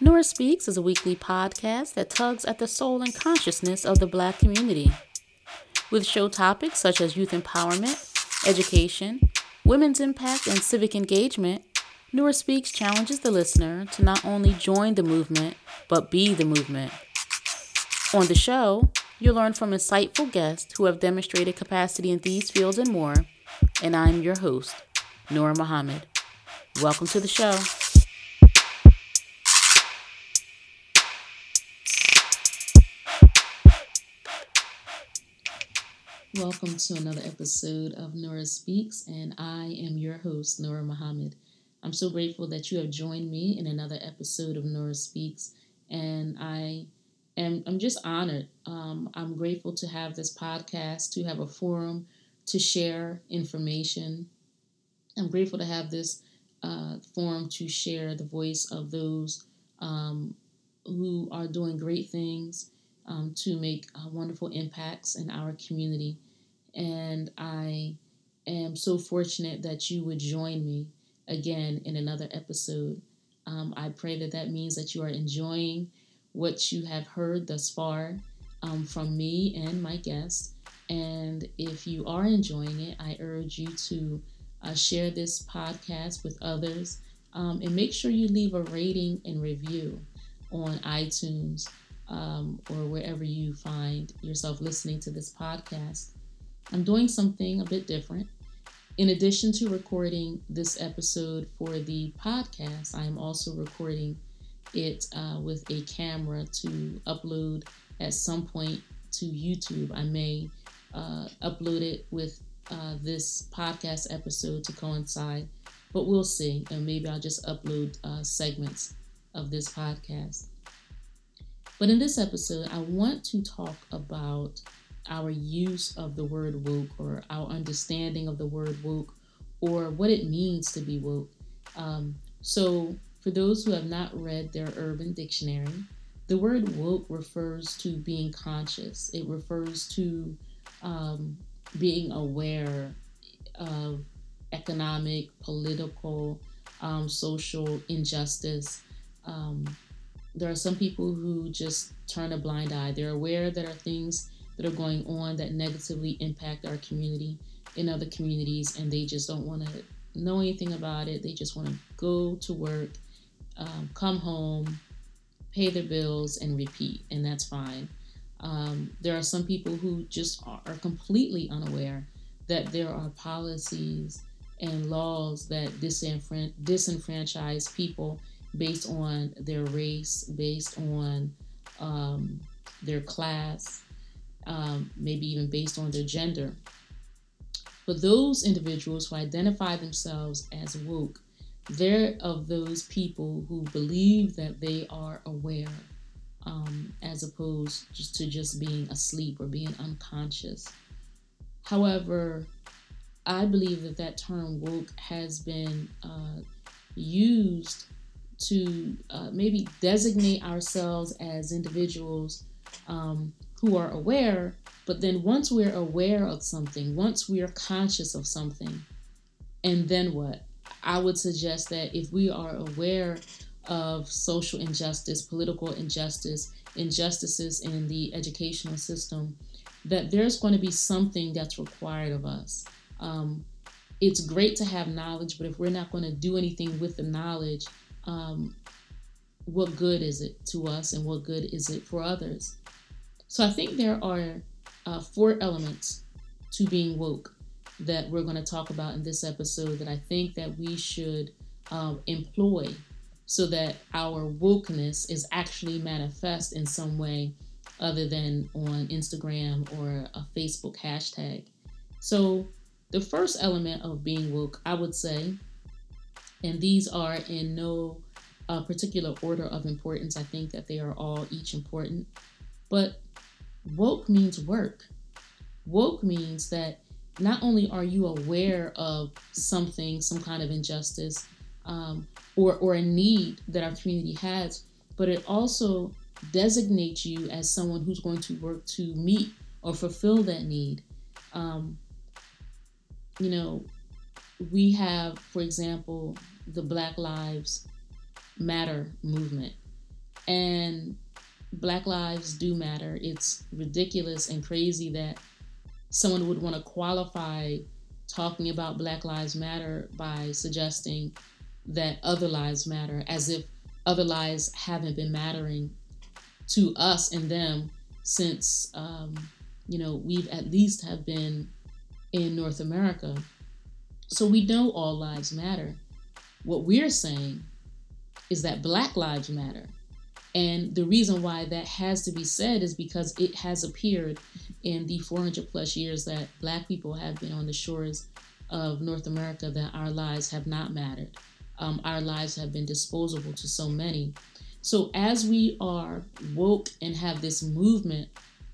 Nora Speaks is a weekly podcast that tugs at the soul and consciousness of the Black community. With show topics such as youth empowerment, education, women's impact, and civic engagement, Nora Speaks challenges the listener to not only join the movement, but be the movement. On the show, you'll learn from insightful guests who have demonstrated capacity in these fields and more, and I'm your host, Nora Muhammad. Welcome to the show. Welcome to another episode of Nora Speaks, and I am your host, Nora Muhammad. I'm so grateful that you have joined me in another episode of Nora Speaks, and I am I'm just honored. Um, I'm grateful to have this podcast, to have a forum to share information. I'm grateful to have this uh, forum to share the voice of those um, who are doing great things um, to make uh, wonderful impacts in our community. And I am so fortunate that you would join me again in another episode. Um, I pray that that means that you are enjoying what you have heard thus far um, from me and my guests. And if you are enjoying it, I urge you to uh, share this podcast with others um, and make sure you leave a rating and review on iTunes um, or wherever you find yourself listening to this podcast. I'm doing something a bit different. In addition to recording this episode for the podcast, I am also recording it uh, with a camera to upload at some point to YouTube. I may uh, upload it with uh, this podcast episode to coincide, but we'll see. And maybe I'll just upload uh, segments of this podcast. But in this episode, I want to talk about our use of the word woke or our understanding of the word woke or what it means to be woke. Um, so, for those who have not read their urban dictionary, the word woke refers to being conscious, it refers to um, being aware of economic, political, um, social injustice. Um, there are some people who just turn a blind eye. They're aware that are things that are going on that negatively impact our community in other communities, and they just don't want to know anything about it. They just want to go to work, um, come home, pay their bills, and repeat, and that's fine. Um, there are some people who just are, completely unaware that there are policies and laws that disenfran- disenfranchise people based on their race, based on um, their class, um, maybe even based on their gender. But those individuals who identify themselves as woke, they're of those people who believe that they are aware, um, as opposed just to just being asleep or being unconscious. However, I believe that that term woke has been uh, used to uh, maybe designate ourselves as individuals um, who are aware, but then once we're aware of something, once we are conscious of something, and then what? I would suggest that if we are aware of social injustice, political injustice, injustices in the educational system, that there's going to be something that's required of us. Um, it's great to have knowledge, but if we're not going to do anything with the knowledge, um, what good is it to us and what good is it for others? So I think there are uh, four elements to being woke that we're going to talk about in this episode that I think that we should um, employ so that our wokeness is actually manifest in some way other than on Instagram or a Facebook hashtag. So the first element of being woke, I would say, and these are in no uh, particular order of importance. I think that they are all each important. But woke means work. Woke means that not only are you aware of something, some kind of injustice, um, or, or a need that our community has, but it also designates you as someone who's going to work to meet or fulfill that need. Um, you know, we have, for example, the Black Lives Matter movement. And Black lives do matter. It's ridiculous and crazy that someone would want to qualify talking about Black Lives Matter by suggesting that other lives matter, as if other lives haven't been mattering to us and them since um, you know we've at least have been in North America. So we know all lives matter. What we're saying is that Black lives matter. And the reason why that has to be said is because it has appeared in the 400 plus years that Black people have been on the shores of North America that our lives have not mattered. Um, our lives have been disposable to so many. So, as we are woke and have this movement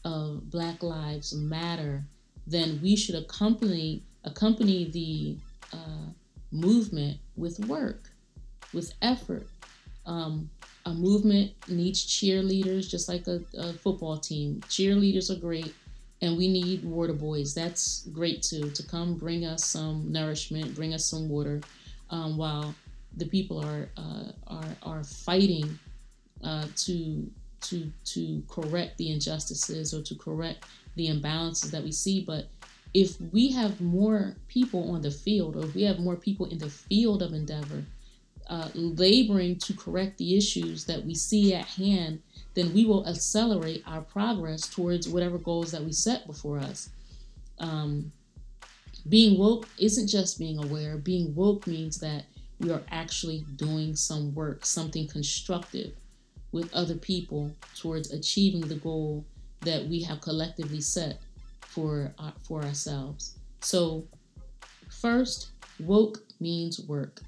of Black Lives Matter, then we should accompany accompany the uh, movement with work, with effort. Um, a movement needs cheerleaders, just like a, a football team. Cheerleaders are great, and we need water boys. That's great too to come bring us some nourishment, bring us some water, um, while the people are uh, are are fighting uh, to to to correct the injustices or to correct the imbalances that we see. But if we have more people on the field, or if we have more people in the field of endeavor, uh, laboring to correct the issues that we see at hand, then we will accelerate our progress towards whatever goals that we set before us. Um, being woke isn't just being aware. Being woke means that we are actually doing some work, something constructive with other people towards achieving the goal that we have collectively set for uh, for ourselves. So, first, woke means work.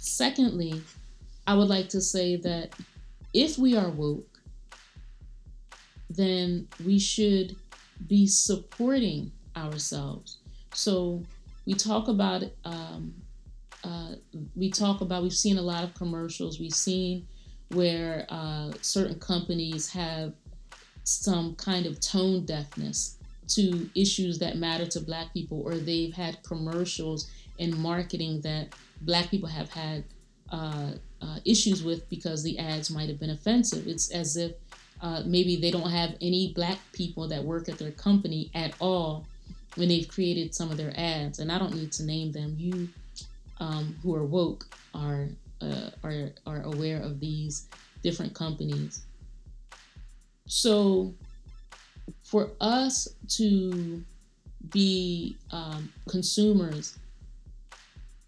Secondly, I would like to say that if we are woke, then we should be supporting ourselves. So we talk about um, uh, we talk about we've seen a lot of commercials. We've seen where uh, certain companies have some kind of tone deafness to issues that matter to Black people, or they've had commercials and marketing that black people have had uh, uh, issues with because the ads might have been offensive. It's as if uh, maybe they don't have any black people that work at their company at all when they've created some of their ads. And I don't need to name them. You um, who are woke are, uh, are, are aware of these different companies. So for us to be um, consumers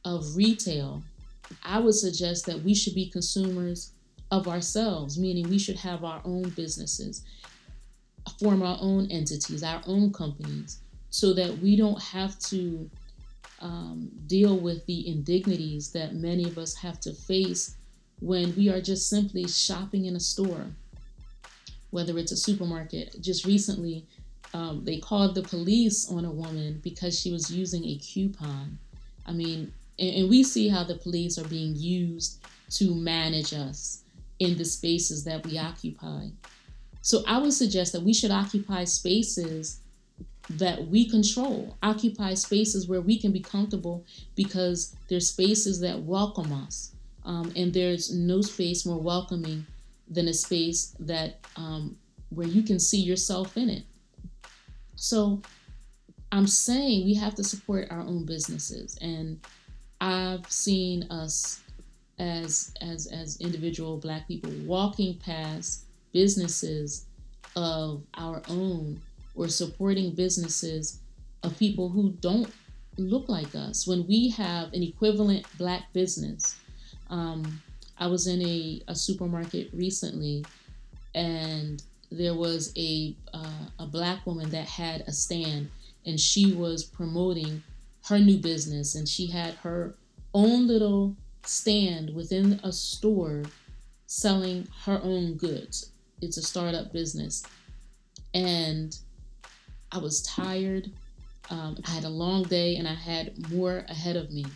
of retail, I would suggest that we should be consumers of ourselves, meaning we should have our own businesses, form our own entities, our own companies, so that we don't have to um, deal with the indignities that many of us have to face when we are just simply shopping in a store, whether it's a supermarket. Just recently, um, they called the police on a woman because she was using a coupon. I mean, and, and we see how the police are being used to manage us in the spaces that we occupy. So I would suggest that we should occupy spaces that we control, occupy spaces where we can be comfortable because there's spaces that welcome us. Um, and there's no space more welcoming than a space that um, where you can see yourself in it. So I'm saying we have to support our own businesses and I've seen us as as as individual black people walking past businesses of our own or supporting businesses of people who don't look like us. When we have an equivalent black business um, i was in a, a supermarket recently and there was a uh, a black woman that had a stand and she was promoting her new business and she had her own little stand within a store selling her own goods. It's a startup business. And I was tired. Um, I had a long day and I had more ahead of me.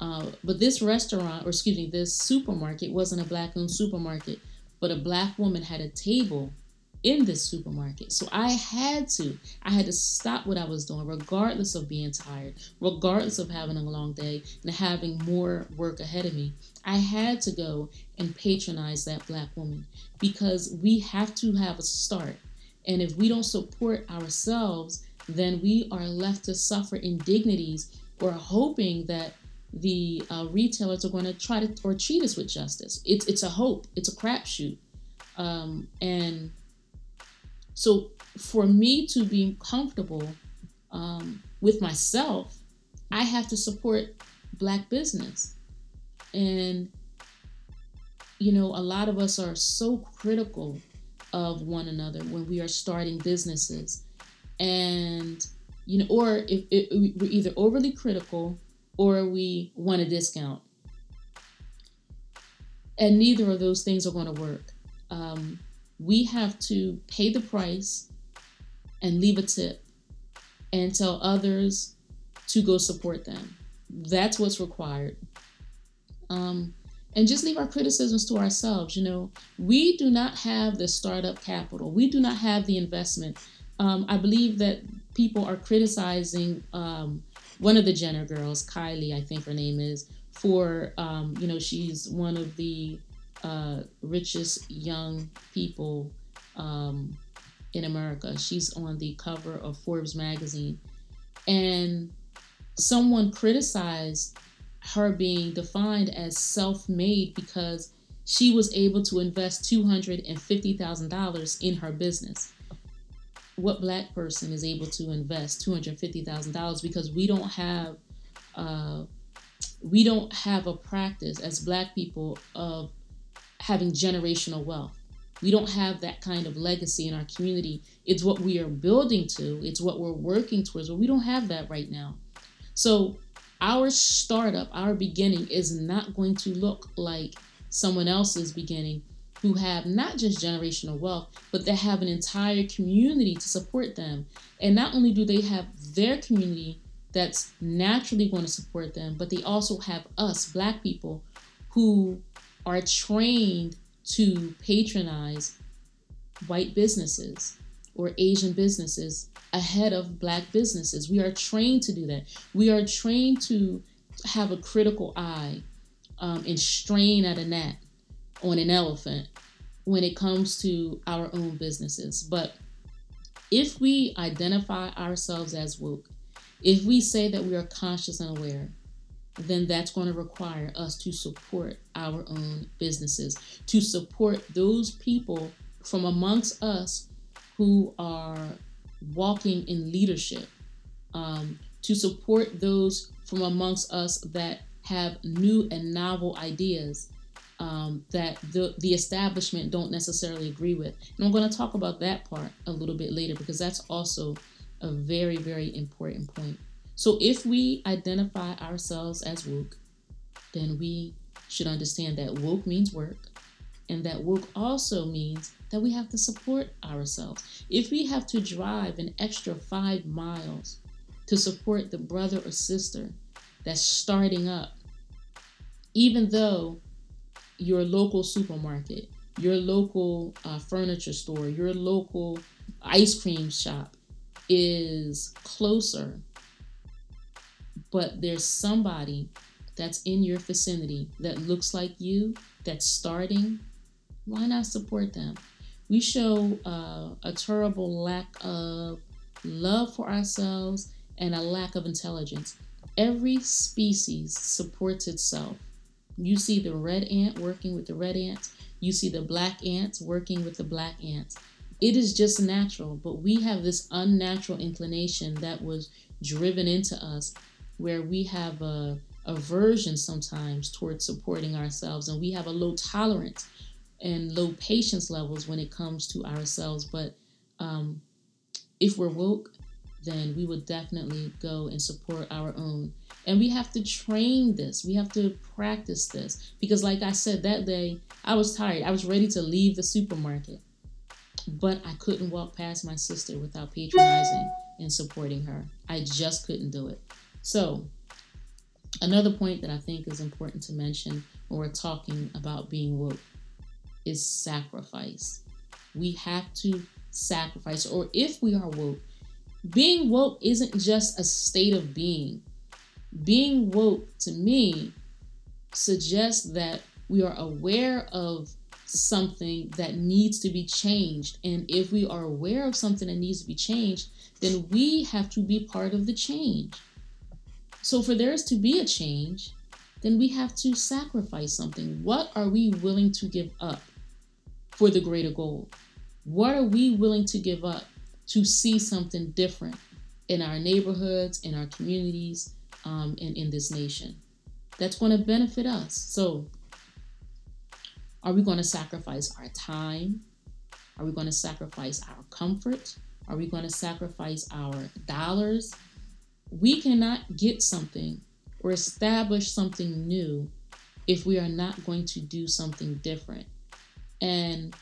Uh, but this restaurant, or excuse me, this supermarket wasn't a black owned supermarket, but a black woman had a table in this supermarket. So I had to, I had to stop what I was doing, regardless of being tired, regardless of having a long day and having more work ahead of me. I had to go and patronize that black woman because we have to have a start. And if we don't support ourselves, then we are left to suffer indignities or hoping that the uh, retailers are going to try to or treat us with justice. It's it's a hope. It's a crapshoot. Um, and so for me to be comfortable um, with myself, I have to support black business. And, you know, a lot of us are so critical of one another when we are starting businesses. And, you know, or if, if we're either overly critical or we want a discount. And neither of those things are going to work. Um, we have to pay the price and leave a tip and tell others to go support them. That's what's required. Um, and just leave our criticisms to ourselves. You know, we do not have the startup capital, we do not have the investment. Um, I believe that people are criticizing um, one of the Jenner girls, Kylie, I think her name is, for, um, you know, she's one of the uh, richest young people um, in America. She's on the cover of Forbes magazine. And someone criticized her being defined as self made because she was able to invest $250,000 in her business. What black person is able to invest $250,000 because we don't have uh, we don't have a practice as black people of having generational wealth. We don't have that kind of legacy in our community. It's what we are building to, it's what we're working towards, but we don't have that right now. So, our startup, our beginning is not going to look like someone else's beginning who have not just generational wealth, but they have an entire community to support them. And not only do they have their community that's naturally going to support them, but they also have us, Black people, who are trained to patronize white businesses or Asian businesses ahead of black businesses. We are trained to do that. We are trained to have a critical eye um, and strain at a gnat on an elephant when it comes to our own businesses. But if we identify ourselves as woke, if we say that we are conscious and aware, then that's going to require us to support our own businesses, to support those people from amongst us who are walking in leadership, um, to support those from amongst us that have new and novel ideas um, that the, the establishment don't necessarily agree with. And I'm going to talk about that part a little bit later because that's also a very, very important point. So if we identify ourselves as woke, then we should understand that woke means work and that woke also means that we have to support ourselves. If we have to drive an extra five miles to support the brother or sister that's starting up, even though your local supermarket, your local uh, furniture store, your local ice cream shop is closer but there's somebody that's in your vicinity that looks like you, that's starting, why not support them? We show uh, a terrible lack of love for ourselves and a lack of intelligence. Every species supports itself. You see the red ant working with the red ants, you see the black ants working with the black ants. It is just natural, but we have this unnatural inclination that was driven into us where we have a aversion sometimes towards supporting ourselves and we have a low tolerance and low patience levels when it comes to ourselves. But um, if we're woke then we would definitely go and support our own. And we have to train this. We have to practice this. Because like i said that day i was tired. I was ready to leave the supermarket. But i couldn't walk past my sister without patronizing and supporting her. I just couldn't do it so, another point that I think is important to mention when we're talking about being woke is sacrifice. we have to sacrifice. Or if we are woke, being woke isn't just a state of being. Being woke to me suggests that we are aware of something that needs to be changed. And if we are aware of something that needs to be changed, then we have to be part of the change. So, for there is to be a change, then we have to sacrifice something. What are we willing to give up for the greater goal? What are we willing to give up to see something different in our neighborhoods, in our communities, um, and in this nation? That's going to benefit us. So, are we going to sacrifice our time? Are we going to sacrifice our comfort? Are we going to sacrifice our dollars? We cannot get something or establish something new if we are not going to do something different. And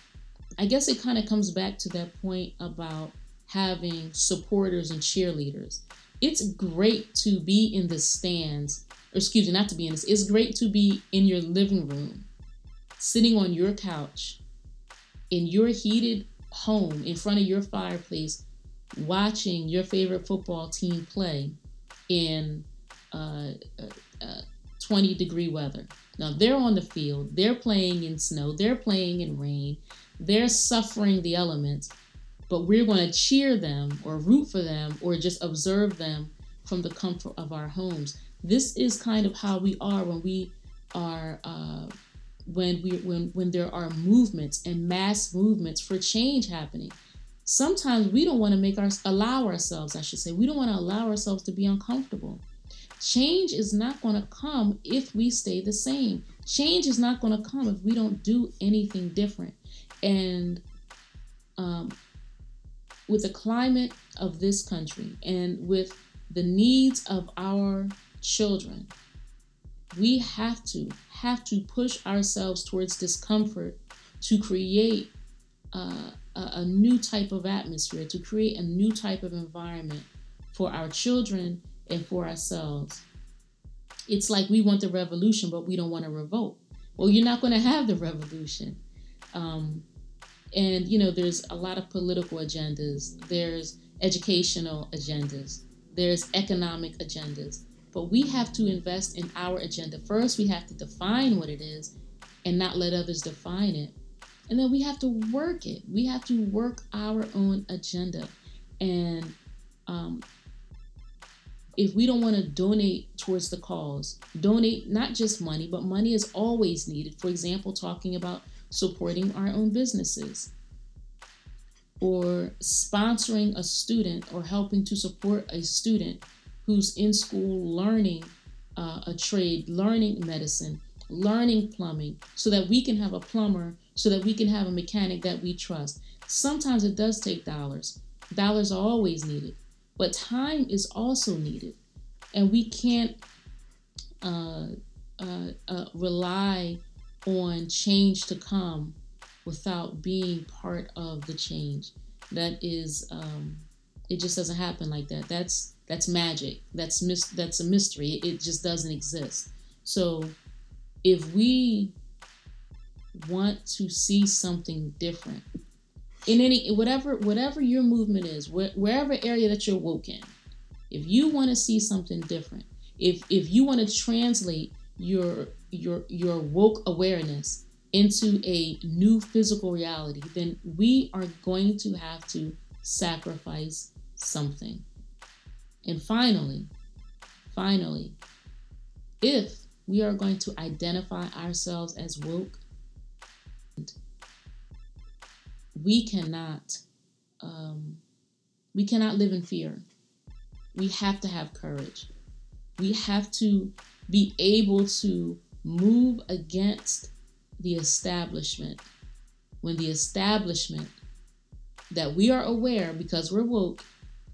I guess it kind of comes back to that point about having supporters and cheerleaders. It's great to be in the stands, or excuse me, not to be in this, it's great to be in your living room, sitting on your couch, in your heated home, in front of your fireplace, watching your favorite football team play in uh, uh, uh, 20 degree weather. Now they're on the field, they're playing in snow, they're playing in rain, they're suffering the elements, but we're going to cheer them or root for them or just observe them from the comfort of our homes. This is kind of how we are when we are. Uh, when we when when there are movements and mass movements for change happening sometimes we don't want to make our allow ourselves i should say we don't want to allow ourselves to be uncomfortable Change is not going to come if we stay the same. Change is not going to come if we don't do anything different. And um, with the climate of this country and with the needs of our children, we have to have to push ourselves towards discomfort to create uh, a, a new type of atmosphere, to create a new type of environment for our children and for ourselves. It's like we want the revolution, but we don't want to revolt. Well, you're not going to have the revolution. Um, and, you know, there's a lot of political agendas, there's educational agendas, there's economic agendas. But we have to invest in our agenda. First, we have to define what it is and not let others define it. And then we have to work it. We have to work our own agenda. And um, if we don't want to donate towards the cause, donate not just money, but money is always needed. For example, talking about supporting our own businesses or sponsoring a student or helping to support a student who's in school learning uh, a trade, learning medicine, learning plumbing, so that we can have a plumber, so that we can have a mechanic that we trust. Sometimes it does take dollars. Dollars are always needed. But time is also needed. And we can't uh, uh, uh, rely on change to come without being part of the change. That is, um, it just doesn't happen like that. That's that's magic. That's mis- that's a mystery. It just doesn't exist. So, if we want to see something different, in any whatever whatever your movement is wh- wherever area that you're woke in if you want to see something different if if you want to translate your your your woke awareness into a new physical reality then we are going to have to sacrifice something. And finally finally if we are going to identify ourselves as woke we cannot um, we cannot live in fear. We have to have courage. We have to be able to move against the establishment when the establishment that we are aware because we're woke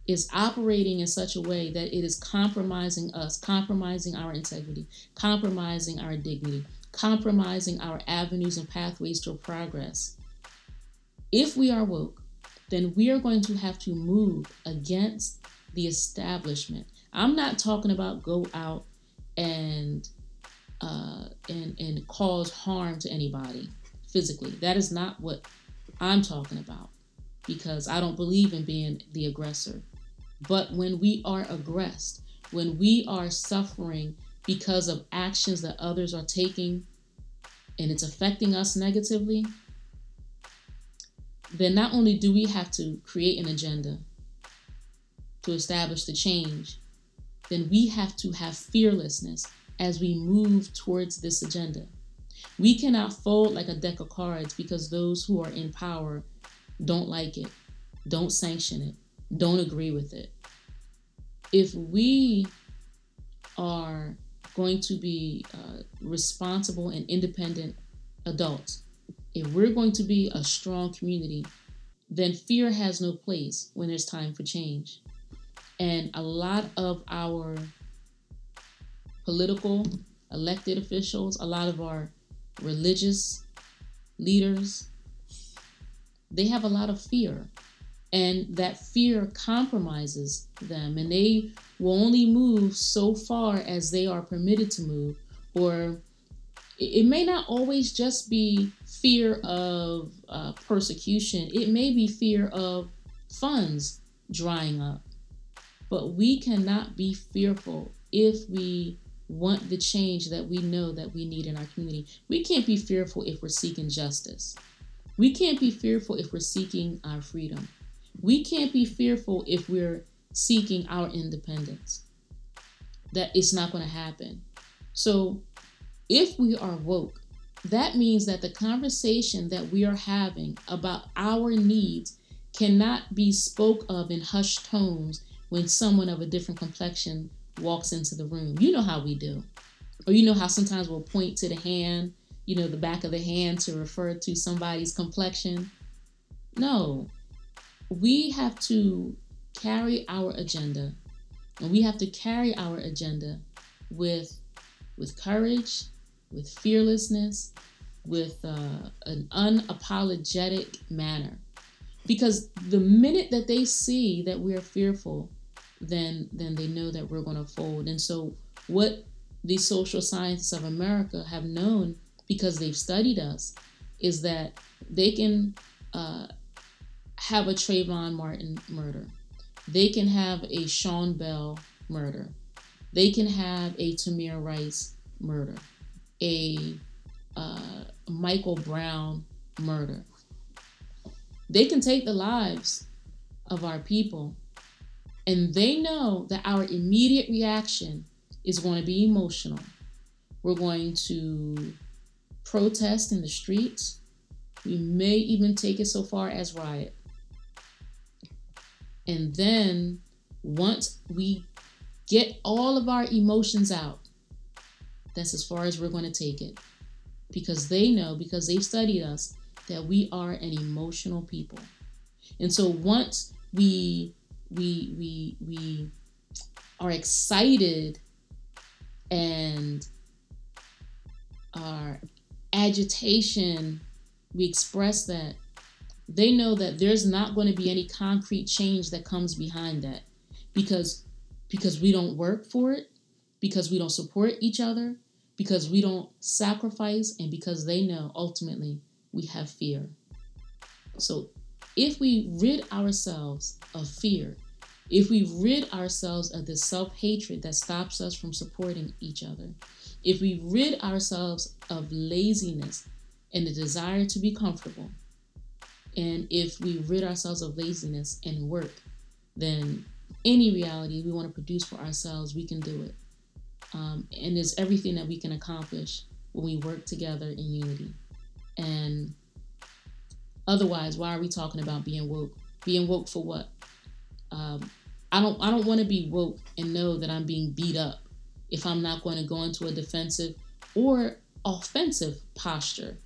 is operating in such a way that it is compromising us, compromising our integrity, compromising our dignity, compromising our avenues and pathways to progress if we are woke, then we are going to have to move against the establishment. I'm not talking about go out and uh, and and cause harm to anybody physically. That is not what I'm talking about because I don't believe in being the aggressor. But when we are aggressed, when we are suffering because of actions that others are taking and it's affecting us negatively, then not only do we have to create an agenda to establish the change, then we have to have fearlessness as we move towards this agenda. We cannot fold like a deck of cards because those who are in power don't like it, don't sanction it, don't agree with it. If we are going to be uh, responsible and independent adults, if we're going to be a strong community, then fear has no place when there's time for change. And a lot of our political elected officials, a lot of our religious leaders, they have a lot of fear. And that fear compromises them, and they will only move so far as they are permitted to move. Or it may not always just be fear of uh, persecution, it may be fear of funds drying up. But we cannot be fearful if we want the change that we know that we need in our community. We can't be fearful if we're seeking justice. We can't be fearful if we're seeking our freedom. We can't be fearful if we're seeking our independence. That it's not going to happen. So, if we are woke, that means that the conversation that we are having about our needs cannot be spoke of in hushed tones when someone of a different complexion walks into the room. You know how we do. Or you know how sometimes we'll point to the hand, you know, the back of the hand to refer to somebody's complexion. No. We have to carry our agenda. And we have to carry our agenda with with courage, with fearlessness, with uh, an unapologetic manner. Because the minute that they see that we're fearful, then then they know that we're going to fold. And so what the social scientists of America have known because they've studied us is that they can uh, have a Trayvon Martin murder. They can have a Sean Bell murder. They can have a Tamir Rice murder, a uh, Michael Brown murder. They can take the lives of our people and they know that our immediate reaction is going to be emotional. We're going to protest in the streets. We may even take it so far as riot. And then once we get all of our emotions out, that's as far as we're going to take it. Because they know, because they've studied us, that we are an emotional people. And so once we we we we are excited and our agitation we express that they know that there's not going to be any concrete change that comes behind that because because we don't work for it because we don't support each other because we don't sacrifice and because they know ultimately we have fear so if we rid ourselves of fear, if we rid ourselves of this self hatred that stops us from supporting each other, if we rid ourselves of laziness and the desire to be comfortable, and if we rid ourselves of laziness and work, then any reality we want to produce for ourselves, we can do it. Um, and there's everything that we can accomplish when we work together in unity. And Otherwise, why are we talking about being woke? Being woke for what? Um, I don't. I don't want to be woke and know that I'm being beat up if I'm not going to go into a defensive or offensive posture.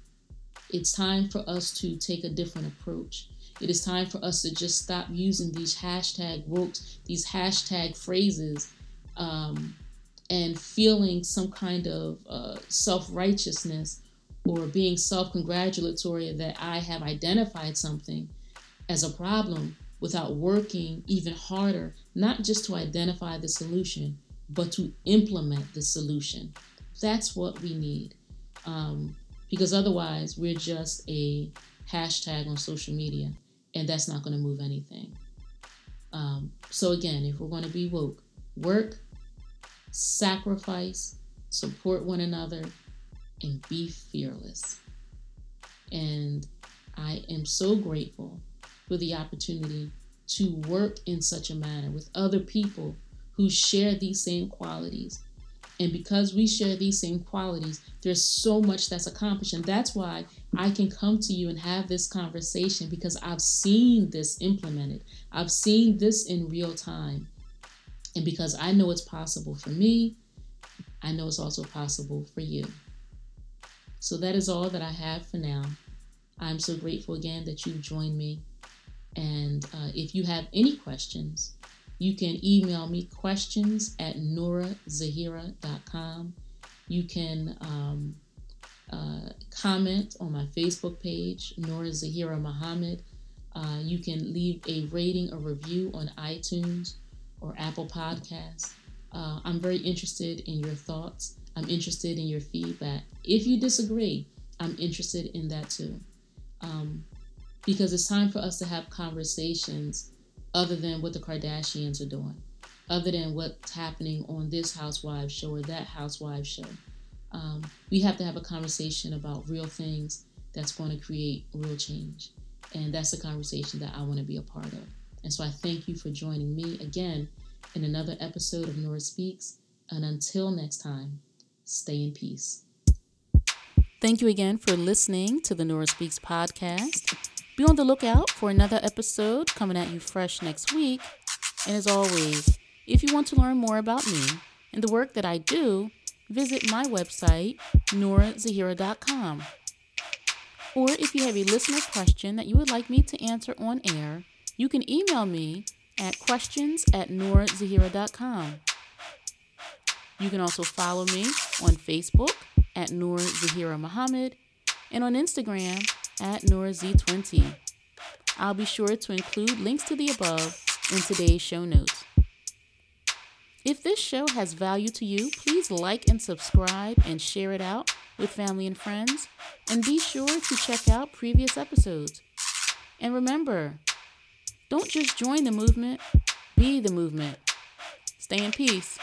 It's time for us to take a different approach. It is time for us to just stop using these hashtag woke, these hashtag phrases, um, and feeling some kind of uh, self righteousness or being self congratulatory that I have identified something as a problem without working even harder, not just to identify the solution, but to implement the solution. That's what we need. Um, because otherwise, we're just a hashtag on social media, and that's not going to move anything. Um, so, again, if we're going to be woke, work, sacrifice, support one another, and be fearless. And I am so grateful for the opportunity to work in such a manner with other people who share these same qualities. And because we share these same qualities, there's so much that's accomplished. And that's why I can come to you and have this conversation because I've seen this implemented. I've seen this in real time. And because I know it's possible for me, I know it's also possible for you. So that is all that I have for now. I'm so grateful again that you've joined me. And uh, if you have any questions, you can email me questions at norazahira.com. You can um, uh, comment on my Facebook page, Nora Zahira Muhammad. Uh, you can leave a rating or review on iTunes or Apple Podcasts. Uh, I'm very interested in your thoughts. I'm interested in your feedback. If you disagree, I'm interested in that too. Um, because it's time for us to have conversations other than what the Kardashians are doing, other than what's happening on this Housewives show or that Housewives show. Um, we have to have a conversation about real things that's going to create real change. And that's the conversation that I want to be a part of. And so I thank you for joining me again in another episode of Nora Speaks. And until next time, stay in peace. Thank you again for listening to the Nora Speaks podcast. Be on the lookout for another episode coming at you fresh next week. And as always, if you want to learn more about me and the work that I do, visit my website, norazahira.com. Or if you have a listener question that you would like me to answer on air, you can email me at questions at norazahira.com. You can also follow me on Facebook at Nora Zahira Muhammad and on Instagram at NoraZ20. I'll be sure to include links to the above in today's show notes. If this show has value to you, please like and subscribe and share it out with family and friends. And be sure to check out previous episodes. And remember, don't just join the movement, be the movement. Stay in peace.